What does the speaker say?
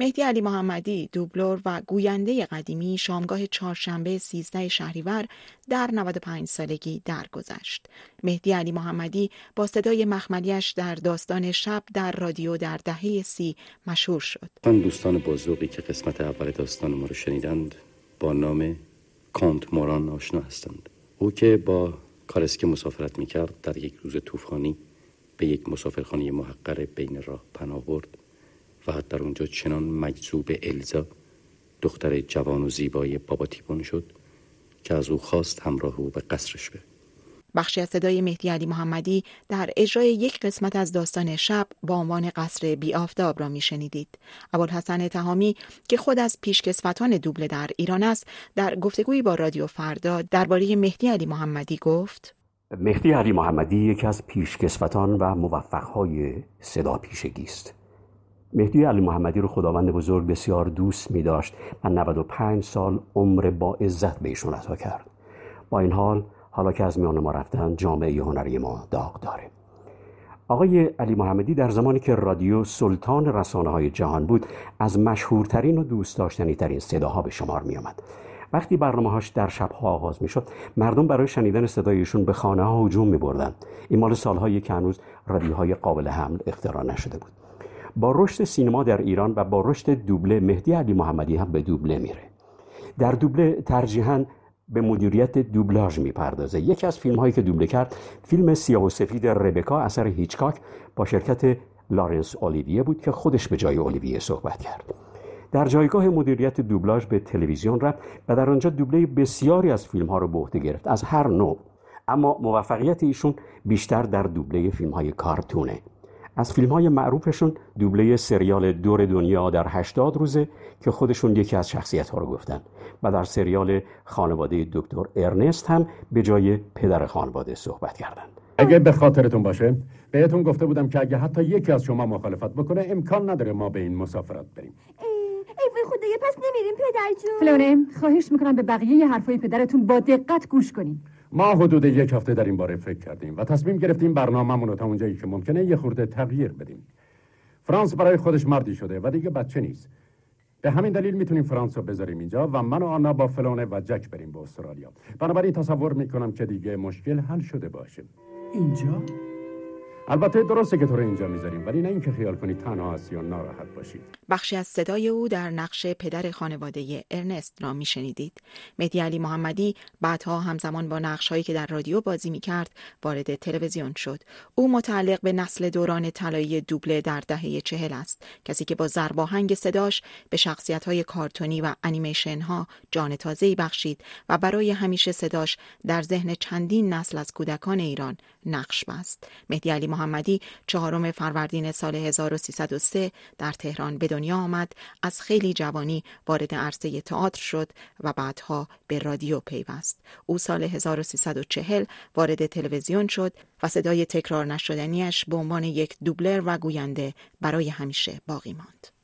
مهدی علی محمدی دوبلور و گوینده قدیمی شامگاه چهارشنبه 13 شهریور در 95 سالگی درگذشت. مهدی علی محمدی با صدای مخملیش در داستان شب در رادیو در دهه سی مشهور شد. دوستان بزرگی که قسمت اول داستان ما رو شنیدند با نام کانت موران آشنا هستند. او که با کارسکه مسافرت می‌کرد در یک روز طوفانی به یک مسافرخانه محقر بین راه پناه برد و در اونجا چنان مجذوب الزا دختر جوان و زیبای بابا تیپون شد که از او خواست همراه او به قصرش بره بخشی از صدای مهدی علی محمدی در اجرای یک قسمت از داستان شب با عنوان قصر بی آفتاب را میشنیدید. ابوالحسن تهامی که خود از پیشکسوتان دوبله در ایران است در گفتگویی با رادیو فردا درباره مهدی علی محمدی گفت مهدی علی محمدی یکی از پیشکسوتان و موفقهای صدا پیشگی است. مهدی علی محمدی رو خداوند بزرگ بسیار دوست می داشت و 95 سال عمر با عزت به ایشون عطا کرد. با این حال حالا که از میان ما رفتن جامعه هنری ما داغ داره آقای علی محمدی در زمانی که رادیو سلطان رسانه های جهان بود از مشهورترین و دوست داشتنی ترین صداها به شمار می آمد. وقتی برنامه هاش در شبها آغاز می شد مردم برای شنیدن صدایشون به خانه ها هجوم می بردن. این مال سالهایی که هنوز رادیوهای قابل حمل اختراع نشده بود با رشد سینما در ایران و با رشد دوبله مهدی علی محمدی هم به دوبله میره. در دوبله ترجیحاً به مدیریت دوبلاژ می‌پردازه. یکی از فیلم هایی که دوبله کرد فیلم سیاه و سفید ربکا اثر هیچکاک با شرکت لارنس اولیویه بود که خودش به جای اولیویه صحبت کرد. در جایگاه مدیریت دوبلاژ به تلویزیون رفت و در آنجا دوبله بسیاری از فیلم ها رو به عهده گرفت از هر نوع. اما موفقیت ایشون بیشتر در دوبله فیلم های کارتونه. از فیلم های معروفشون دوبله سریال دور دنیا در 80 روزه که خودشون یکی از شخصیت ها رو گفتن و در سریال خانواده دکتر ارنست هم به جای پدر خانواده صحبت کردند. اگه به خاطرتون باشه بهتون گفته بودم که اگه حتی یکی از شما مخالفت بکنه امکان نداره ما به این مسافرت بریم. ای خدایا پس نمیریم پدر جون. فلونه خواهش می‌کنم به بقیه حرفای پدرتون با دقت گوش کنیم. ما حدود یک هفته در این باره فکر کردیم و تصمیم گرفتیم برنامه‌مون رو تا اونجایی که ممکنه یه خورده تغییر بدیم. فرانس برای خودش مردی شده و دیگه بچه نیست. به همین دلیل می‌تونیم فرانس رو بذاریم اینجا و من و آنا با فلونه و جک بریم به استرالیا. بنابراین تصور می‌کنم که دیگه مشکل حل شده باشه. اینجا؟ البته درسته که تو رو اینجا می‌ذاریم ولی نه اینکه خیال کنید تنها هستی و ناراحت باشید بخشی از صدای او در نقش پدر خانواده ارنست را میشنیدید. مهدی علی محمدی بعدها همزمان با نقشهایی که در رادیو بازی می‌کرد وارد تلویزیون شد. او متعلق به نسل دوران طلایی دوبله در دهه چهل است. کسی که با زرباهنگ صداش به شخصیت های کارتونی و انیمیشن ها جان تازه بخشید و برای همیشه صداش در ذهن چندین نسل از کودکان ایران نقش بست. مهدی علی محمدی چهارم فروردین سال 1303 در تهران به دنیا آمد. از خیلی جوانی وارد عرصه تئاتر شد و بعدها به رادیو پیوست. او سال 1340 وارد تلویزیون شد و صدای تکرار نشدنیش به عنوان یک دوبلر و گوینده برای همیشه باقی ماند.